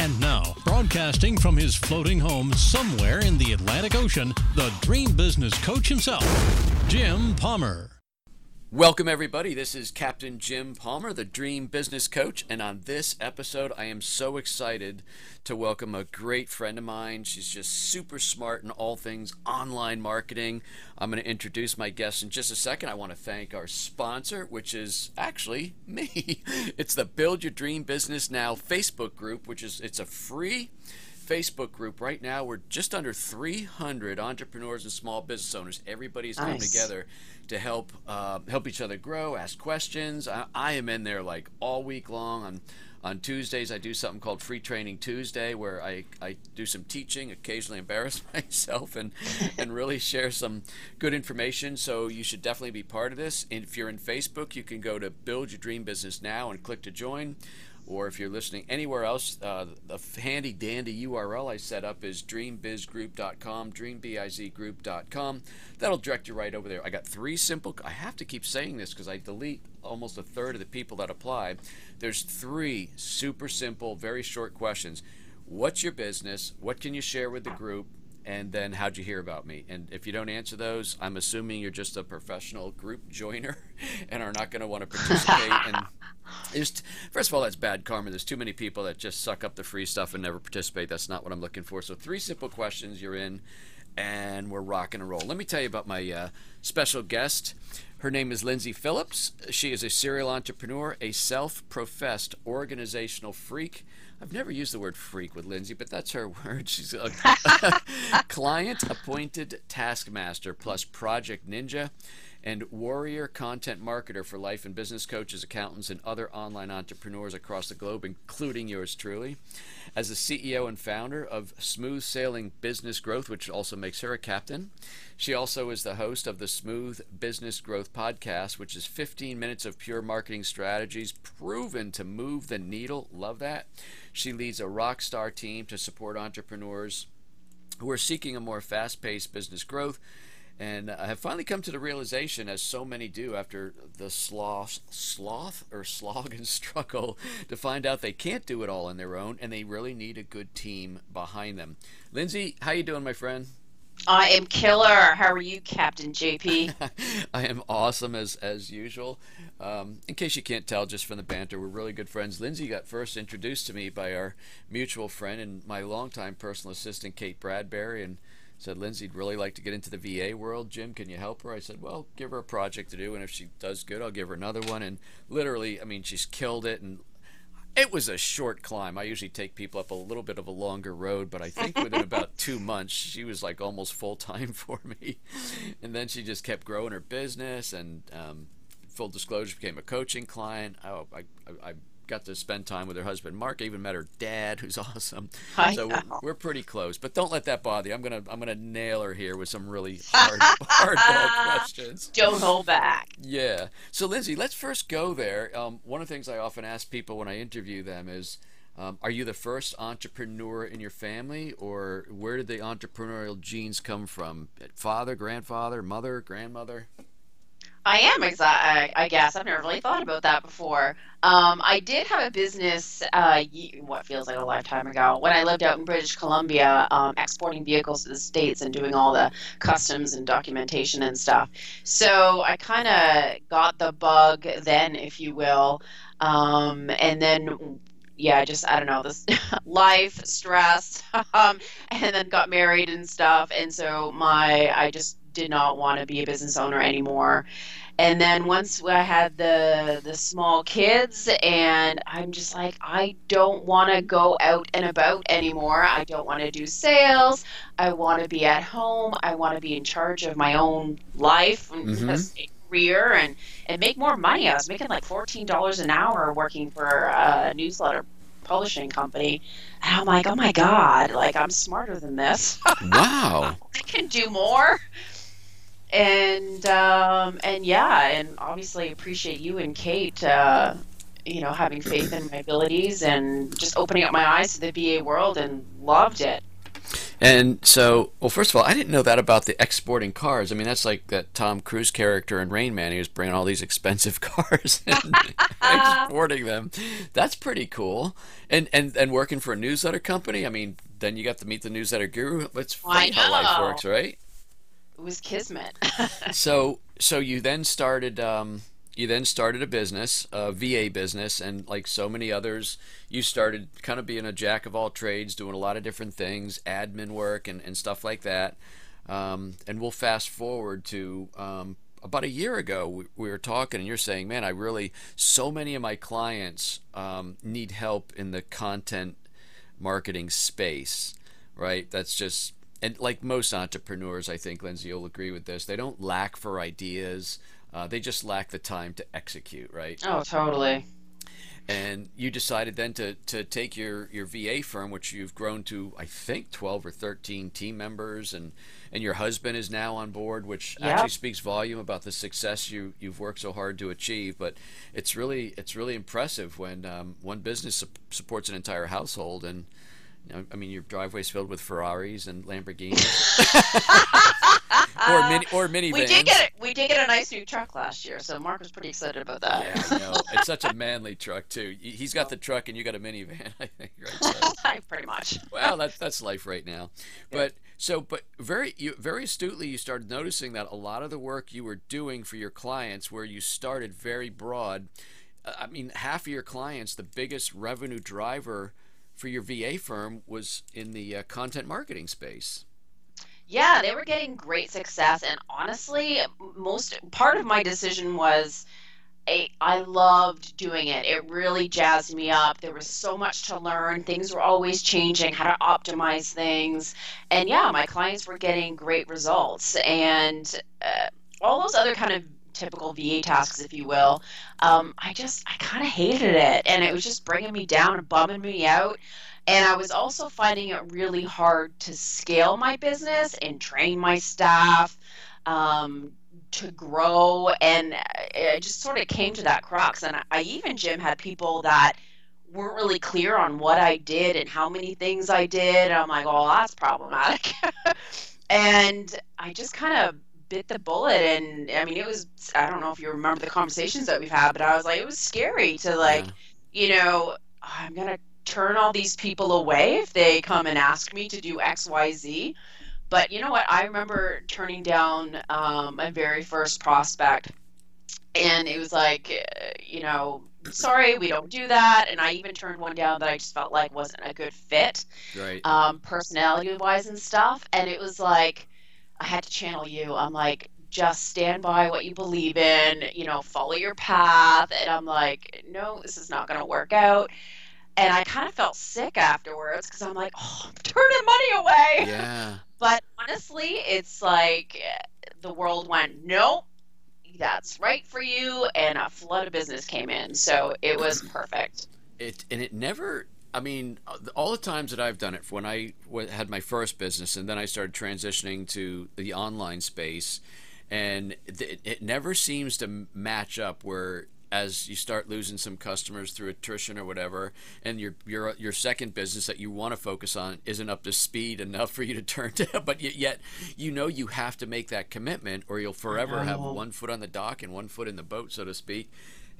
And now, broadcasting from his floating home somewhere in the Atlantic Ocean, the dream business coach himself, Jim Palmer. Welcome, everybody. This is Captain Jim Palmer, the Dream Business Coach. And on this episode, I am so excited to welcome a great friend of mine. She's just super smart in all things online marketing. I'm going to introduce my guest in just a second. I want to thank our sponsor, which is actually me. It's the Build Your Dream Business Now Facebook group, which is it's a free Facebook group right now. We're just under 300 entrepreneurs and small business owners. Everybody's nice. come together to help uh, help each other grow, ask questions. I, I, am in there like all week long. On on Tuesdays, I do something called Free Training Tuesday, where I, I do some teaching, occasionally embarrass myself, and and really share some good information. So you should definitely be part of this. And if you're in Facebook, you can go to Build Your Dream Business Now and click to join or if you're listening anywhere else, uh, the handy dandy URL I set up is dreambizgroup.com, dreambizgroup.com. That'll direct you right over there. I got three simple, I have to keep saying this because I delete almost a third of the people that apply. There's three super simple, very short questions. What's your business? What can you share with the group? And then how'd you hear about me? And if you don't answer those, I'm assuming you're just a professional group joiner and are not going to want to participate. and just, first of all, that's bad karma. There's too many people that just suck up the free stuff and never participate. That's not what I'm looking for. So three simple questions. You're in, and we're rocking and roll. Let me tell you about my uh, special guest. Her name is Lyndsay Phillips. She is a serial entrepreneur, a self-professed organizational freak I've never used the word freak with Lyndsay, but that's her word. She's a client appointed taskmaster plus project ninja and warrior content marketer for life and business coaches, accountants, and other online entrepreneurs across the globe, including yours truly. As the CEO and founder of Smooth Sailing Business Growth, which also makes her a captain, she also is the host of the Smooth Business Growth podcast, which is 15 minutes of pure marketing strategies proven to move the needle. Love that. She leads a rock star team to support entrepreneurs who are seeking a more fast paced business growth and I have finally come to the realization, as so many do after the sloth, sloth or slog and struggle, to find out they can't do it all on their own, and they really need a good team behind them. Lyndsay, how you doing, my friend? I am killer. How are you, Captain JP? I am awesome as as usual. Um, in case you can't tell just from the banter, we're really good friends. Lyndsay got first introduced to me by our mutual friend and my longtime personal assistant, Kate Bradbury, and said Lyndsay'd really like to get into the VA world. Jim, can you help her? I said, well, give her a project to do, and if she does good, I'll give her another one. And literally, I mean, she's killed it, and it was a short climb. I usually take people up a little bit of a longer road, but I think within about two months, she was like almost full time for me. And then she just kept growing her business, and um, full disclosure, became a coaching client. Oh, I, I, I got to spend time with her husband Mark. I even met her dad, who's awesome. I so we're, we're, pretty close. But don't let that bother you. I'm gonna I'm gonna nail her here with some really hard hardball questions. Don't hold back. Yeah. So Lyndsay, let's first go there. Um, one of the things I often ask people when I interview them is. Um, are you the first entrepreneur in your family, or where did the entrepreneurial genes come from? Father, grandfather, mother, grandmother? I am. I guess I've never really thought about that before. Um, I did have a business, uh, what feels like a lifetime ago, when I lived out in British Columbia, um, exporting vehicles to the states and doing all the customs and documentation and stuff. So I kind of got the bug then, if you will, um, and then yeah, just I don't know this life stress, um, and then got married and stuff, and so my I just did not want to be a business owner anymore. And then once I had the the small kids, and I'm just like, I don't want to go out and about anymore. I don't want to do sales. I want to be at home. I want to be in charge of my own life and mm-hmm. career and and make more money. I was making like fourteen dollars an hour working for a newsletter publishing company. And I'm like, oh my god, like I'm smarter than this. wow. I can do more. And um, and yeah, and obviously appreciate you and Kate. Uh, you know, having faith in my abilities and just opening up my eyes to the VA world and loved it. And so, well, first of all, I didn't know that about the exporting cars. I mean, that's like that Tom Cruise character in Rain Man. He was bringing all these expensive cars and exporting them. That's pretty cool. And and and working for a newsletter company. I mean, then you got to meet the newsletter guru. It's funny how life works, right? It was kismet. so so you then started. Um, you then started a business, a VA business, and like so many others, you started kind of being a jack of all trades, doing a lot of different things, admin work and, and stuff like that. Um, and we'll fast forward to um, about a year ago, we, we, were talking, and you're saying, man, I really, so many of my clients um, need help in the content marketing space, right? That's just, and like most entrepreneurs, I think, Lyndsay, you'll agree with this, they don't lack for ideas uh, they just lack the time to execute, right? Oh, totally. And you decided then to, to take your, your VA firm, which you've grown to, I think, 12 or 13 team members, and, and your husband is now on board, which yep. actually speaks volume about the success you, you've worked so hard to achieve. But it's really it's really impressive when um, one business su- supports an entire household, and I mean, your driveway's filled with Ferraris and Lamborghinis. or mini or minivans. We did get we did get a nice new truck last year, so Mark was pretty excited about that. Yeah, I know. it's such a manly truck too. He's got the truck, and you got a minivan. I think, right? So. pretty much. well, that's that's life right now. But so, but very you, very astutely, you started noticing that a lot of the work you were doing for your clients, where you started very broad. Uh, I mean, half of your clients, the biggest revenue driver for your VA firm was in the uh, content marketing space yeah, they were getting great success. And honestly, most part of my decision was I loved doing it. It really jazzed me up. There was so much to learn. Things were always changing, how to optimize things. And yeah, my clients were getting great results. And uh, all those other kind of typical VA tasks, if you will, um, I just, I kind of hated it. And it was just bringing me down and bumming me out. And I was also finding it really hard to scale my business and train my staff um, to grow. And it just sort of came to that crux. And I even, Jim, had people that weren't really clear on what I did and how many things I did. I'm like, oh, that's problematic. and I just kind of bit the bullet and i mean it was i don't know if you remember the conversations that we've had but i was like it was scary to like yeah. you know i'm gonna turn all these people away if they come and ask me to do XYZ. But you know what? I remember turning down um, my very first prospect, and it was like, uh, you know, sorry, we don't do that. And I even turned one down that I just felt like wasn't a good fit, right? Um, personality wise and stuff. And it was like, I had to channel you. I'm like, just stand by what you believe in, you know, follow your path. And I'm like, no, this is not going to work out and I kind of felt sick afterwards because I'm like, oh, I'm turning money away. Yeah. But honestly, it's like the world went, nope, that's right for you, and a flood of business came in, so it was perfect. It and it never. I mean, all the times that I've done it, when I had my first business, and then I started transitioning to the online space, and it, it never seems to match up where as you start losing some customers through attrition or whatever, and your your your second business that you want to focus on isn't up to speed enough for you to turn to, but yet you know you have to make that commitment, or you'll forever have one foot on the dock and one foot in the boat, so to speak.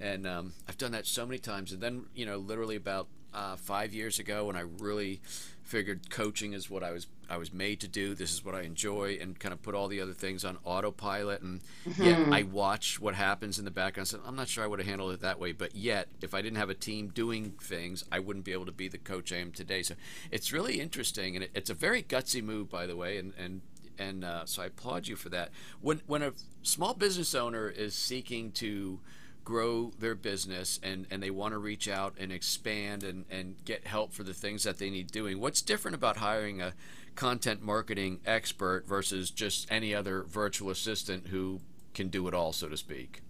And um, I've done that so many times, and then you know, literally about uh, five years ago, when I really figured coaching is what I was I was made to do. This is what I enjoy, and kind of put all the other things on autopilot. And mm-hmm. yet I watch what happens in the background. So I'm not sure I would have handled it that way, but yet if I didn't have a team doing things, I wouldn't be able to be the coach I am today. So it's really interesting, and it, it's a very gutsy move, by the way, and and and uh, so I applaud you for that. When when a small business owner is seeking to grow their business and, and they want to reach out and expand and, and get help for the things that they need doing. What's different about hiring a content marketing expert versus just any other virtual assistant who can do it all, so to speak?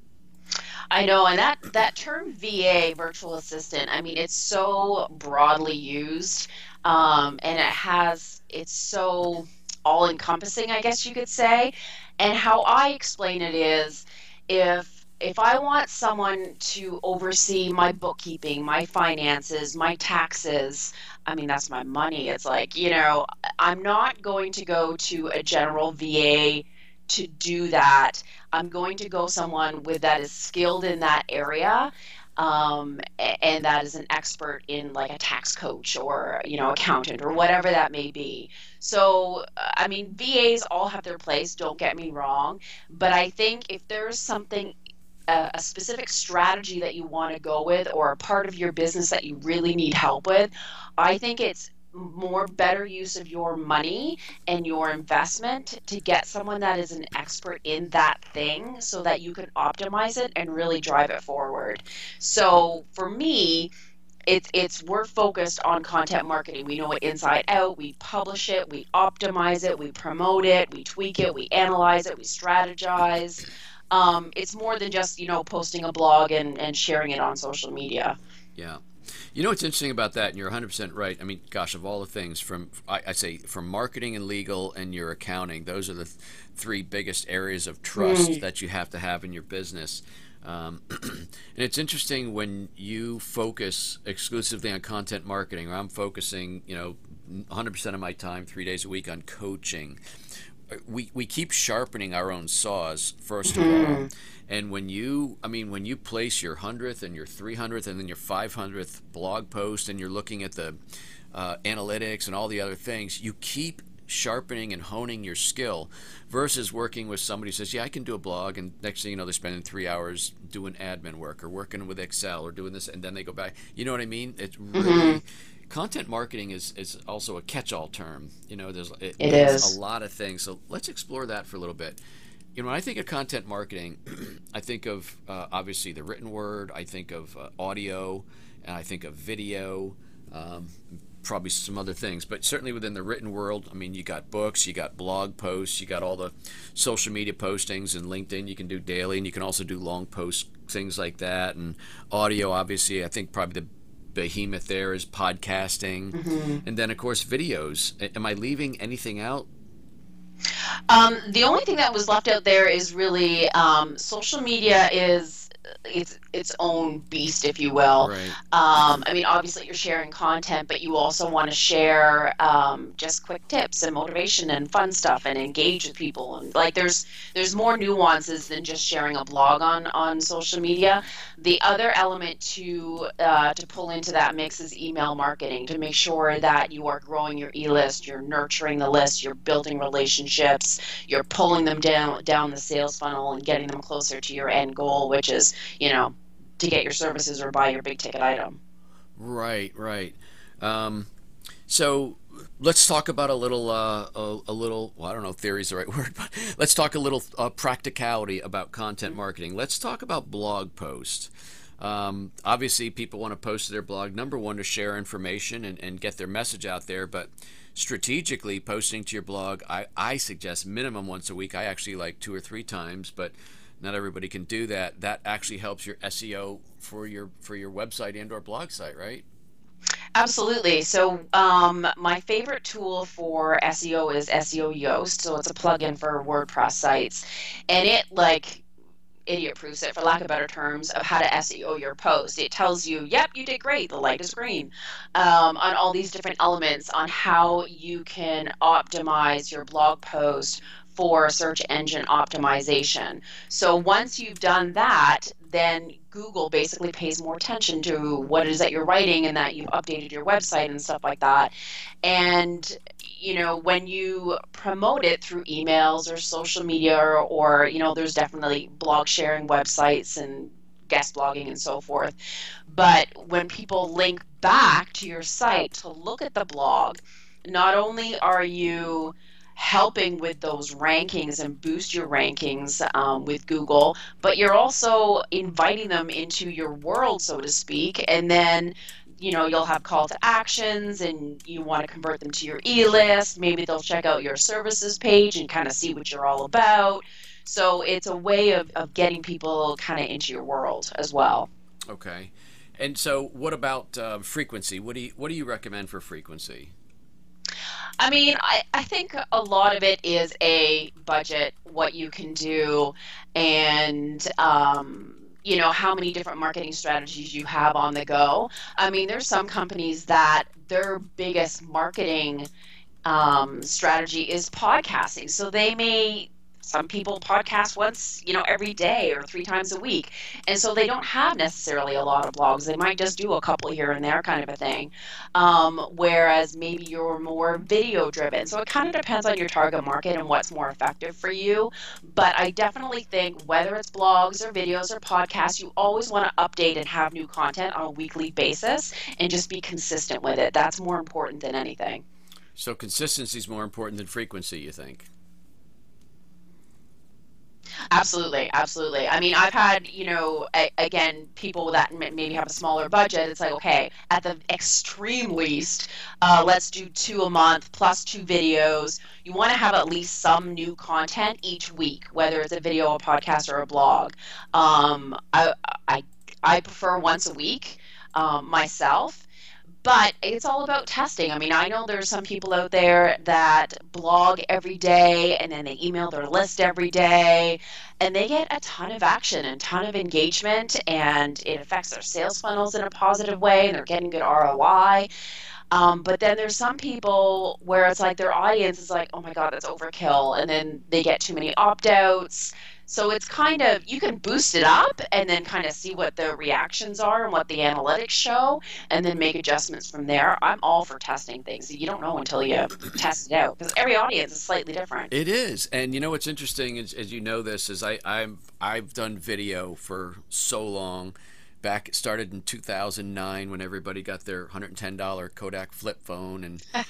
I know, and that that term VA, virtual assistant, I mean, it's so broadly used, um, and it has it's so all encompassing, I guess you could say. And how I explain it is, if if I want someone to oversee my bookkeeping, my finances, my taxes, I mean, that's my money. It's like, you know, I'm not going to go to a general VA to do that. I'm going to go someone with that is skilled in that area. Um, and that is an expert in like a tax coach or you know accountant or whatever that may be so i mean vas all have their place don't get me wrong but i think if there's something a, a specific strategy that you want to go with or a part of your business that you really need help with, I think it's more better use of your money and your investment to get someone that is an expert in that thing so that you can optimize it and really drive it forward. So for me, it's it's we're focused on content marketing. We know it inside out. We publish it, we optimize it, we promote it, we tweak it, we analyze it, we strategize um, it's more than just you know posting a blog and, and sharing it on social media. Yeah. You know what's interesting about that and you're 100% right. I mean gosh of all the things from i, I say from marketing and legal and your accounting those are the th- three biggest areas of trust mm. that you have to have in your business. Um, and it's interesting when you focus exclusively on content marketing or i'm focusing you know 100% of my time three days a week on coaching we, we keep sharpening our own saws 1st mm-hmm. of all mm-hmm. and when you i mean when you place your 100th and your 300th and then your 500th blog post and you're looking at the uh, analytics and all the other things you keep sharpening and honing your skill versus working with somebody who says yeah i can do a blog and next thing you know they're spending three hours doing admin work or working with excel or doing this and then they go back you know what i mean it's really mm-hmm content marketing is, is also a catch-all term. You know, there's it, it is. a lot of things. So let's explore that for a little bit. You know, when I think of content marketing, I think of uh, obviously the written word. I think of uh, audio, and I think of video. Um, probably some other things, but certainly within the written world, I mean, you got books, you got blog posts, you got all the social media postings and LinkedIn. You can do daily, and you can also do long posts, things like that. And audio, obviously, I think probably the behemoth there is podcasting, mm-hmm. and then of course videos. Am I leaving anything out? Um, the only thing that was left out there is really um, social media is its its own beast, if you will. Right. Um, I mean, obviously you're sharing content, but you also want to share um, just quick tips and motivation and fun stuff and engage with people. And like, there's there's more nuances than just sharing a blog on on social media. The other element to uh, to pull into that mix is email marketing to make sure that you are growing your e-list, you're nurturing the list, you're building relationships, you're pulling them down down the sales funnel and getting them closer to your end goal, which is you know to get your services or buy your big ticket item. Right, right. Um, so let's talk about a little, uh, a, a, little. Well, I don't know if theory is the right word, but let's talk a little uh, practicality about content marketing. Let's talk about blog posts. Um, obviously, people want to post to their blog. Number one, to share information and, and get their message out there, but strategically posting to your blog, I, I suggest minimum once a week. I actually like two or three times, but not everybody can do that. That actually helps your SEO for your for your website and or blog site, right? Absolutely. So, um, my favorite tool for SEO is SEO Yoast. So, it's a plugin for WordPress sites, and it like idiot proofs it, for lack of better terms, of how to SEO your post. It tells you, yep, you did great, the light is green, um, on all these different elements on how you can optimize your blog post for search engine optimization. So once you've done that, then Google basically pays more attention to what it is that you're writing and that you've updated your website and stuff like that. And you know, when you promote it through emails or social media or, or you know, there's definitely blog sharing websites and guest blogging and so forth. But when people link back to your site to look at the blog, not only are you helping with those rankings and boost your rankings um, with Google, but you're also inviting them into your world, so to speak, and then you know you'll have call to actions and you want to convert them to your e-list maybe they'll check out your services page and kind of see what you're all about So it's a way of, of getting people kind of into your world as well. Okay. And so, what about uh, frequency? What do you what do you recommend for frequency? I mean, I, I think a lot of it is a budget, what you can do, and um, you know how many different marketing strategies you have on the go. I mean, there's some companies that their biggest marketing um, strategy is podcasting, so they may some people podcast once, you know, every day or three times a week. And so they don't have necessarily a lot of blogs. They might just do a couple here and there kind of a thing. Um, whereas maybe you're more video driven. So it kind of depends on your target market and what's more effective for you. But I definitely think whether it's blogs or videos or podcasts, you always want to update and have new content on a weekly basis and just be consistent with it. That's more important than anything. So consistency is more important than frequency, you think? Absolutely, absolutely. I mean, I've had, you know, a, again, people that maybe have a smaller budget. It's like, okay, at the extreme least, uh, let's do two a month plus two videos. You want to have at least some new content each week, whether it's a video, a podcast, or a blog. Um, I, I, I prefer once a week um, myself but it's all about testing. I mean, I know there's some people out there that blog every day and then they email their list every day and they get a ton of action and ton of engagement and it affects their sales funnels in a positive way and they're getting good ROI. Um, but then there's some people where it's like their audience is like, oh my God, that's overkill. And then they get too many opt outs so it's kind of, you can boost it up and then kind of see what the reactions are and what the analytics show and then make adjustments from there. I'm all for testing things. You don't know until you test it out because every audience is slightly different. It is. And you know what's interesting, as, as you know this, is I, I'm, I've done video for so long back it started in 2009 when everybody got their $110 Kodak flip phone and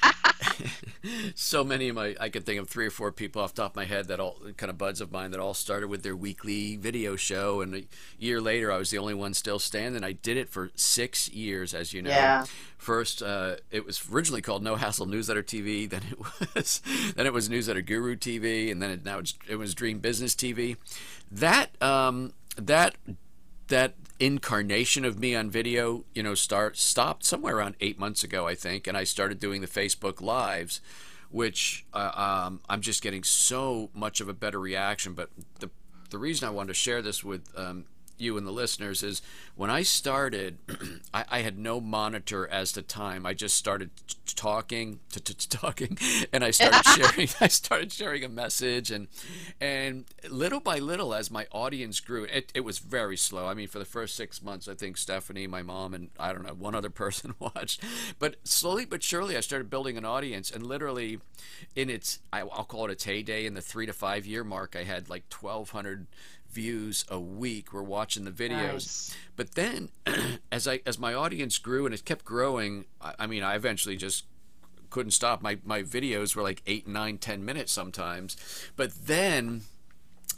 so many of my I could think of three or four people off the top of my head that all kind of buds of mine that all started with their weekly video show and a year later I was the only one still standing. I did it for six years as you know. Yeah. first uh, it was originally called No Hassle Newsletter TV then it was then it was Newsletter Guru TV and then it, now it's, it was Dream Business TV that um, that that incarnation of me on video, you know, start stopped somewhere around eight months ago, I think, and I started doing the Facebook lives, which uh, um, I'm just getting so much of a better reaction. But the the reason I wanted to share this with um, you and the listeners is when I started, I, I, had no monitor as to time. I just started talking, talking, and I started sharing. I started sharing a message, and and little by little, as my audience grew, it, it was very slow. I mean, for the first six months, I think Stephanie, my mom, and I don't know one other person watched, but slowly but surely, I started building an audience, and literally, in its I'll call it its heyday in the three to five year mark, I had like twelve hundred views a week were watching the videos. Nice. But then as I as my audience grew and it kept growing, I, I, mean I eventually just couldn't stop. My my videos were like eight, nine, ten minutes sometimes. But then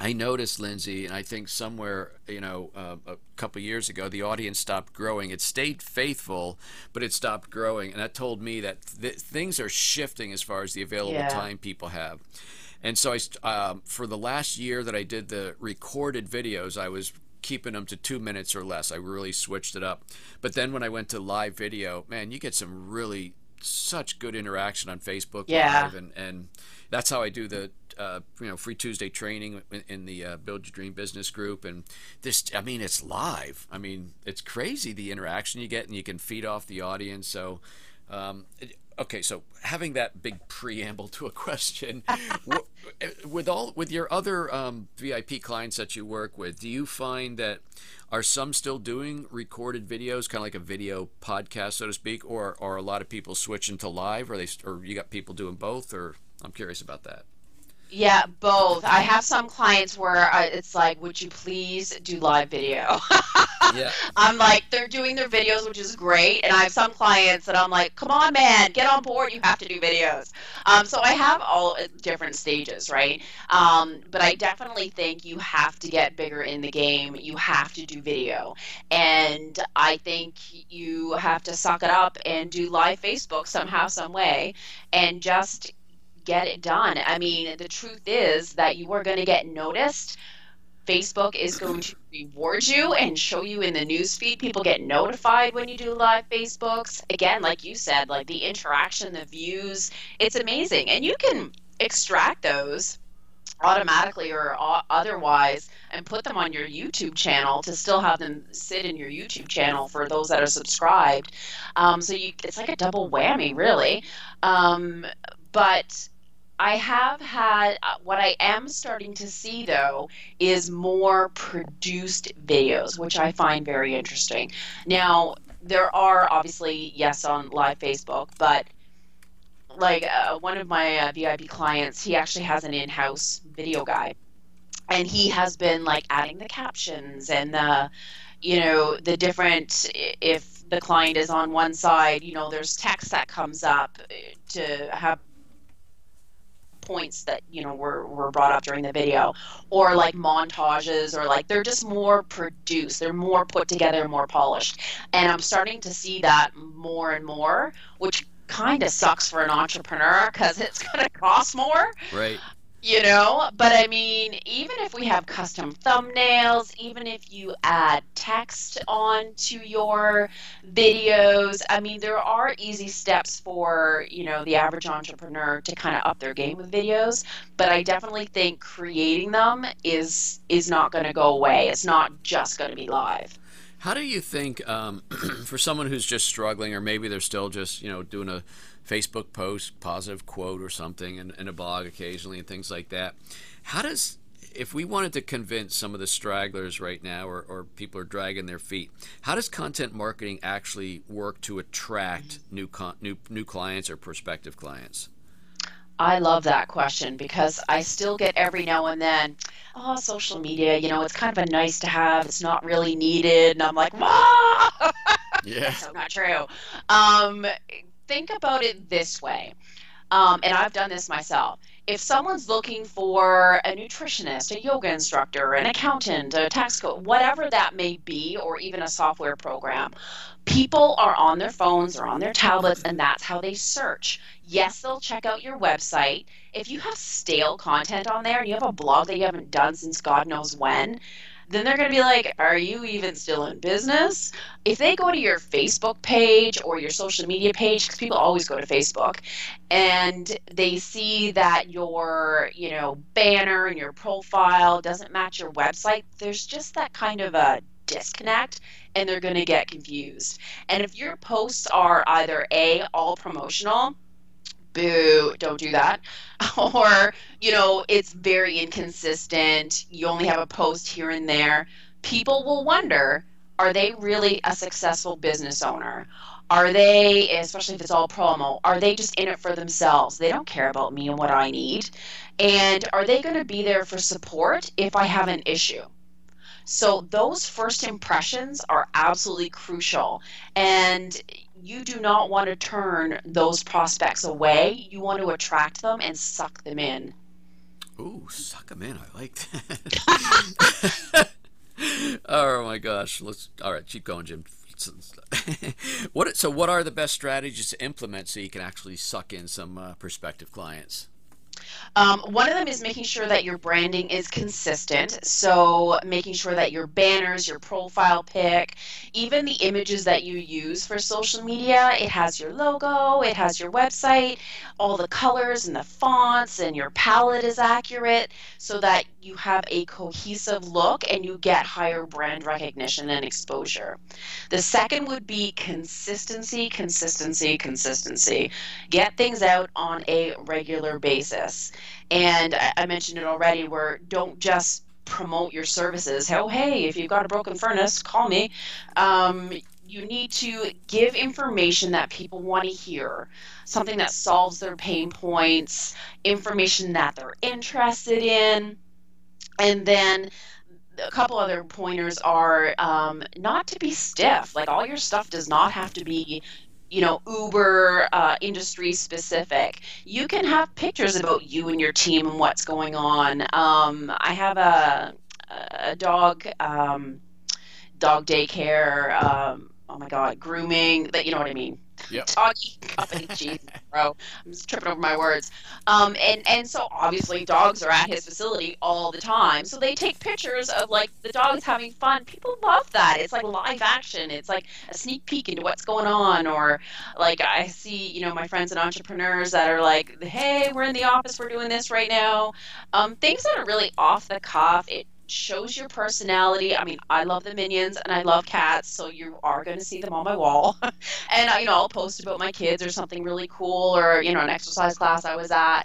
I noticed, Lyndsay, and I think somewhere, you know, uh, a couple years ago, the audience stopped growing. It stayed faithful, but it stopped growing, and that told me that th- things are shifting as far as the available yeah. time people have. And so I, um, for the last year that I did the recorded videos, I was keeping them to two minutes or less. I really switched it up. But then when I went to live video, man, you get some really such good interaction on Facebook yeah. Live, and and that's how I do the uh, you know free Tuesday training in, in the uh, Build Your Dream Business group, and this I mean it's live. I mean it's crazy the interaction you get, and you can feed off the audience. So um, okay, so having that big preamble to a question, with all with your other um, VIP clients that you work with, do you find that are some still doing recorded videos, kind of like a video podcast, so to speak, or are a lot of people switching to live, or they, or you got people doing both, or I'm curious about that. Yeah, both. I have some clients where I, it's like, would you please do live video? yeah. I'm like, they're doing their videos, which is great. And I have some clients that I'm like, come on, man, get on board. You have to do videos. Um, so I have all different stages, right? Um, but I definitely think you have to get bigger in the game. You have to do video. And I think you have to suck it up and do live Facebook somehow, some way, and just get it done. I mean, the truth is that you are going to get noticed. Facebook is going to reward you and show you in the newsfeed. People get notified when you do live Facebooks. Again, like you said, like the interaction, the views, it's amazing. And you can extract those automatically or otherwise and put them on your YouTube channel to still have them sit in your YouTube channel for those that are subscribed. Um, so you, it's like a double whammy, really. Um, but I have had uh, what I am starting to see though is more produced videos, which I find very interesting. Now, there are obviously, yes, on live Facebook, but like uh, one of my uh, VIP clients, he actually has an in-house video guy, and he has been like adding the captions and the, you know, the different if the client is on one side, you know, there's text that comes up to have points that you know were, were brought up during the video or like montages or like they're just more produced they're more put together more polished and i'm starting to see that more and more which kind of sucks for an entrepreneur because it's going to cost more. Right. You know, but I mean, even if we have custom thumbnails, even if you add text onto your videos, I mean, there are easy steps for, you know, the average entrepreneur to kind of up their game with videos, but I definitely think creating them is is not going to go away. It's not just going to be live. How do you think, um, for someone who's just struggling, or maybe they're still just, you know, doing a Facebook post, positive quote or something, and, and a blog occasionally, and things like that, how does if we wanted to convince some of the stragglers right now or, or people are dragging their feet how does content marketing actually work to attract new con- new new clients or prospective clients I love that question because I still get every now and then, oh, social media, you know, it's kind of a nice to have. It's not really needed. And I'm like, ah! yeah. That's so not true. Um, think about it this way. Um, and I've done this myself. If someone's looking for a nutritionist, a yoga instructor, an accountant, a tax code, whatever that may be, or even a software program, people are on their phones or on their tablets, and that's how they search. Yes, they'll check out your website. If you have stale content on there and you have a blog that you haven't done since God knows when, then they're going to be like, Are you even still in business? If they go to your Facebook page or your social media page, because people always go to Facebook, and they see that your, you know, banner and your profile doesn't match your website, there's just that kind of a disconnect and they're going to get confused. And if your posts are either A, all promotional, boo, don't do that. Or, you know, it's very inconsistent. You only have a post here and there. People will wonder are they really a successful business owner? Are they, especially if it's all promo, are they just in it for themselves? They don't care about me and what I need. And are they going to be there for support if I have an issue? So those first impressions are absolutely crucial. And you do not want to turn those prospects away. You want to attract them and suck them in. Ooh, suck them in. I like that. oh my gosh. Let's all right, keep going, Jim. what so what are the best strategies to implement so you can actually suck in some uh, prospective clients? Um, one of them is making sure that your branding is consistent. So, making sure that your banners, your profile pic, even the images that you use for social media, it has your logo, it has your website, all the colors and the fonts, and your palette is accurate so that you have a cohesive look and you get higher brand recognition and exposure. The second would be consistency, consistency, consistency. Get things out on a regular basis. And I, mentioned it already where don't just promote your services. Oh, hey, if you've got a broken furnace, call me. Um, you need to give information that people want to hear, something that solves their pain points, information that they're interested in. And then a couple other pointers are um, not to be stiff. Like all your stuff does not have to be you know, Uber uh, industry specific. You can have pictures about you and your team and what's going on. Um, I have a, a dog, um, dog daycare. Um, oh my God, grooming. That you know what I mean. Yep. company. Bro, I'm just tripping over my words. Um, and and so obviously dogs are at his facility all the time, so they take pictures of like the dogs having fun. People love that. It's like live action. It's like a sneak peek into what's going on. Or like I see, you know, my friends and entrepreneurs that are like, hey, we're in the office, we're doing this right now. Um, things that are really off the cuff. It shows your personality. I mean, I love the minions and I love cats, so you are going to see them on my wall. and uh, you know, I'll post about my kids or something really cool or you know, an exercise class I was at.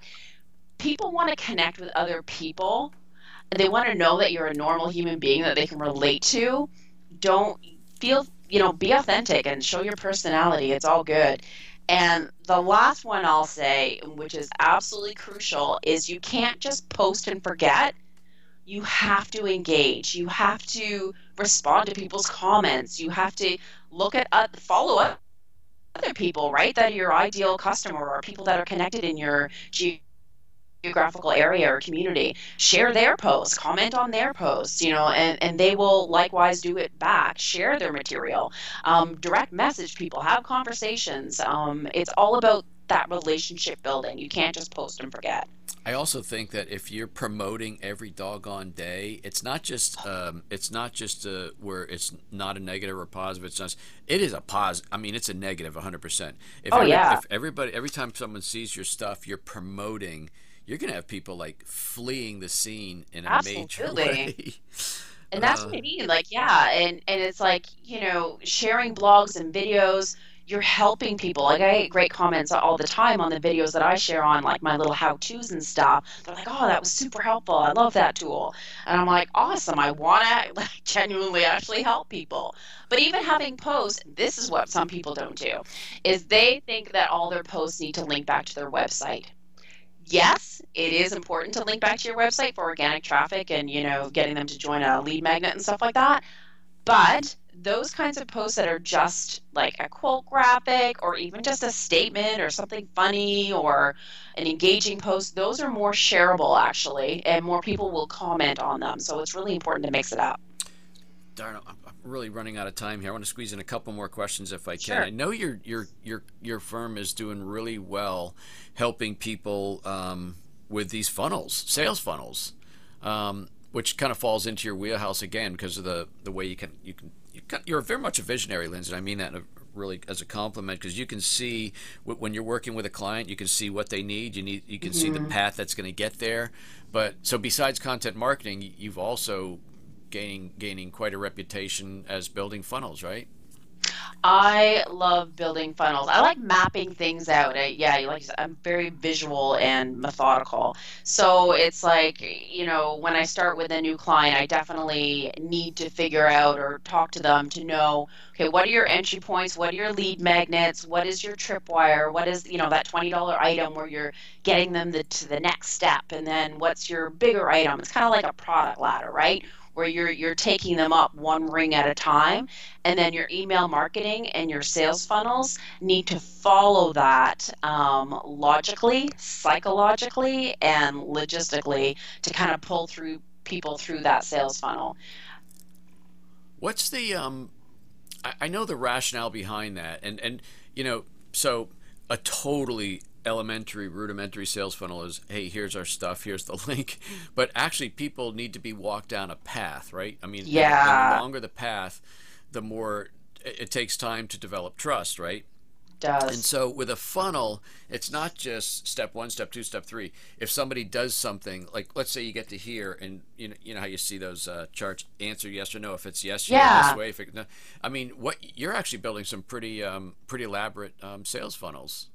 People want to connect with other people. They want to know that you're a normal human being that they can relate to. Don't feel, you know, be authentic and show your personality. It's all good. And the last one I'll say, which is absolutely crucial, is you can't just post and forget you have to engage. You have to respond to people's comments. You have to look at uh, follow up other people, right? That are your ideal customer or people that are connected in your geographical area or community. Share their posts, comment on their posts, you know, and, and they will likewise do it back. Share their material, um, direct message people, have conversations. Um, it's all about that relationship building. You can't just post and forget. I also think that if you're promoting every doggone day, it's not just um, it's not just uh, where it's not a negative or positive. It's just it is a positive. I mean, it's a negative 100. percent If oh every, yeah. If everybody every time someone sees your stuff, you're promoting. You're gonna have people like fleeing the scene in a Absolutely. major way. and that's Uh, what I mean. Like, yeah, and and it's like you know, sharing blogs and videos. You're helping people. Like I get great comments all the time on the videos that I share on like my little how-tos and stuff. They're like, "Oh, that was super helpful. I love that tool." And I'm like, "Awesome. I want to like genuinely actually help people." But even having posts, this is what some people don't do. Is they think that all their posts need to link back to their website. Yes, it is important to link back to your website for organic traffic and, you know, getting them to join a lead magnet and stuff like that. But those kinds of posts that are just like a quote graphic or even just a statement or something funny or an engaging post, those are more shareable actually, and more people will comment on them. So it's really important to mix it up. darn, I'm really running out of time here. I want to squeeze in a couple more questions if I can. Sure. I know your your your your firm is doing really well, helping people um, with these funnels, sales funnels, um, which kind of falls into your wheelhouse again because of the the way you can you can, you're very much a visionary, Lyndsay. and I mean that really as a compliment because you can see when you're working with a client, you can see what they need. You need you can see the mm-hmm. path that's going to get there. But so besides content marketing, you've also gaining gaining quite a reputation as building funnels, right? I love building funnels. I like mapping things out. I, yeah, like said, I'm very visual and methodical. So it's like, you know, when I start with a new client, I definitely need to figure out or talk to them to know, okay, what are your entry points? What are your lead magnets? What is your tripwire? What is, you know, that $20 item where you're getting them the, to the next step? And then what's your bigger item? It's kind of like a product ladder, right? Where you're you're taking them up one ring at a time and then your email marketing and your sales funnels need to follow that um, logically, psychologically, and logistically to kind of pull through people through that sales funnel. What's the um? I, I know the rationale behind that, and and you know, so a totally elementary, rudimentary sales funnel is, hey, here's our stuff, here's the link, but actually, people need to be walked down a path, right? I mean, Yeah. the longer the path, the more it, it takes time to develop trust, right? Does And so with a funnel, it's not just step one, step two, step three. If somebody does something, like let's say you get to here, and you know, you know how you see those uh, charts, answer yes or no. If it's yes, you Yeah. this way. If it, no, I mean, what you're actually building some pretty, um, pretty elaborate um, sales funnels.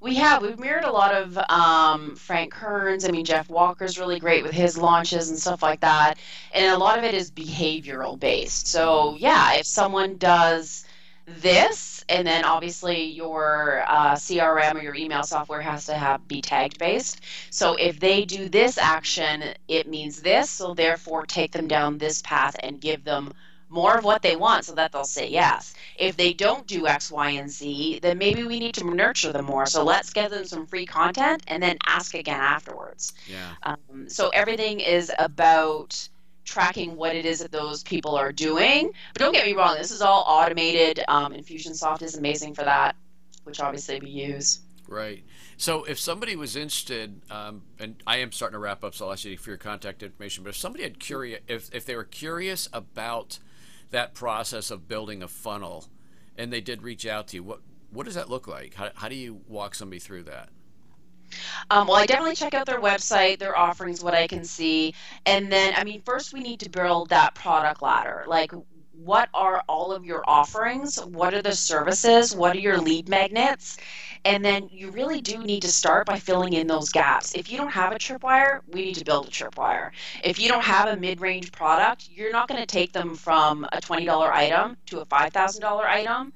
We have. We've mirrored a lot of um, Frank Kern's. I mean, Jeff Walker's really great with his launches and stuff like that. And a lot of it is behavioral based. So, yeah, if someone does this, and then obviously your uh, CRM or your email software has to have be tagged based. So, if they do this action, it means this. So, therefore, take them down this path and give them more of what they want so that they'll say yes. If they don't do X, Y, and Z, then maybe we need to nurture them more. So let's give them some free content and then ask again afterwards. Yeah. Um, so everything is about tracking what it is that those people are doing. But don't get me wrong, this is all automated. Um, Infusionsoft is amazing for that. which obviously we use. Right. So if somebody was interested, um, and I am starting to wrap up, so I'll ask you for your contact information. But if somebody had curious, if if they were curious about that process of building a funnel, and they did reach out to you, what what does that look like? How how do you walk somebody through that? Um, well, I definitely check out their website, their offerings, what I can see. And then, I mean, first we need to build that product ladder. Like, what are all of your offerings? What are the services? What are your lead magnets? And then you really do need to start by filling in those gaps. If you don't have a tripwire, we need to build a tripwire. If you don't have a mid range product, you're not going to take them from a $20 item to a $5,000 item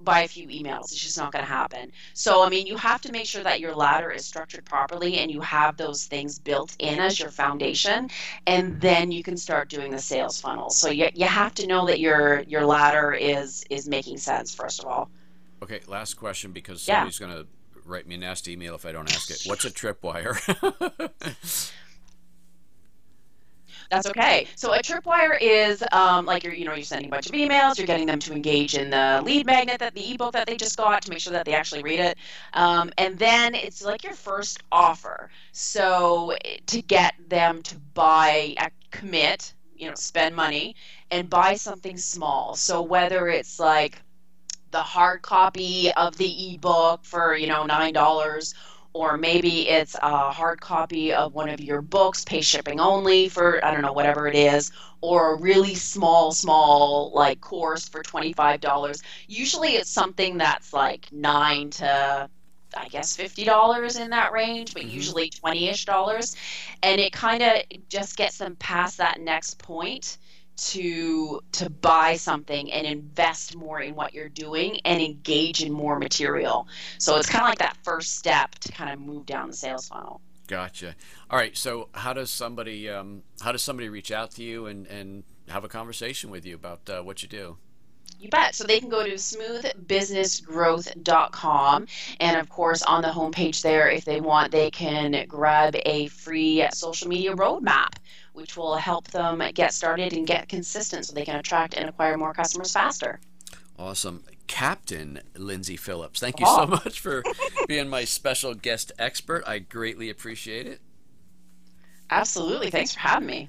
by a few emails. It's just not going to happen. So, I mean, you have to make sure that your ladder is structured properly and you have those things built in as your foundation, and then you can start doing the sales funnel. So, you, you have to know that your your ladder is is making sense first of all. Okay, last question because somebody's yeah. going to write me a nasty email if I don't ask it. What's a tripwire? That's okay. So a tripwire is um, like you're, you know, you're sending a bunch of emails, you're getting them to engage in the lead magnet that the ebook that they just got to make sure that they actually read it, um, and then it's like your first offer. So to get them to buy, commit, you know, spend money and buy something small. So whether it's like the hard copy of the ebook for you know nine dollars or maybe it's a hard copy of one of your books, pay shipping only for, I don't know, whatever it is, or a really small, small, like course for $25. Usually it's something that's like nine to I guess fifty dollars in that range, but mm-hmm. usually twenty ish dollars, and it kind of just gets them past that next point to to buy something and invest more in what you're doing and engage in more material. So it's kind of like that first step to kind of move down the sales funnel. Gotcha. All right. So how does somebody um, how does somebody reach out to you and and have a conversation with you about uh, what you do? You bet. So they can go to smoothbusinessgrowth.com. And of course, on the homepage there, if they want, they can grab a free social media roadmap which will help them get started and get consistent so they can attract and acquire more customers faster. Awesome. Captain Lyndsay Phillips, thank you so much for being my special guest expert. I greatly appreciate it. Absolutely. Thanks for having me.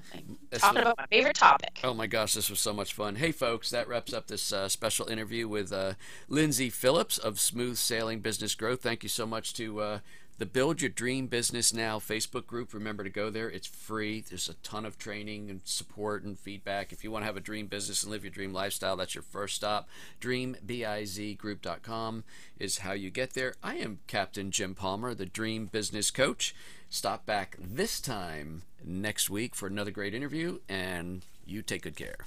Talking about my favorite topic. Oh my gosh, this was so much fun. Hey, folks, that wraps up this uh, special interview with uh, Lyndsay Phillips of Smooth Sailing Business Growth. Thank you so much to uh, the Build Your Dream Business Now Facebook group. Remember to go there. It's free. There's a ton of training and support and feedback. If you want to have a dream business and live your dream lifestyle, that's your first stop. DreamBizGroup.com is how you get there. I am Captain Jim Palmer, the Dream Business Coach. Stop back this time next week for another great interview, and you take good care.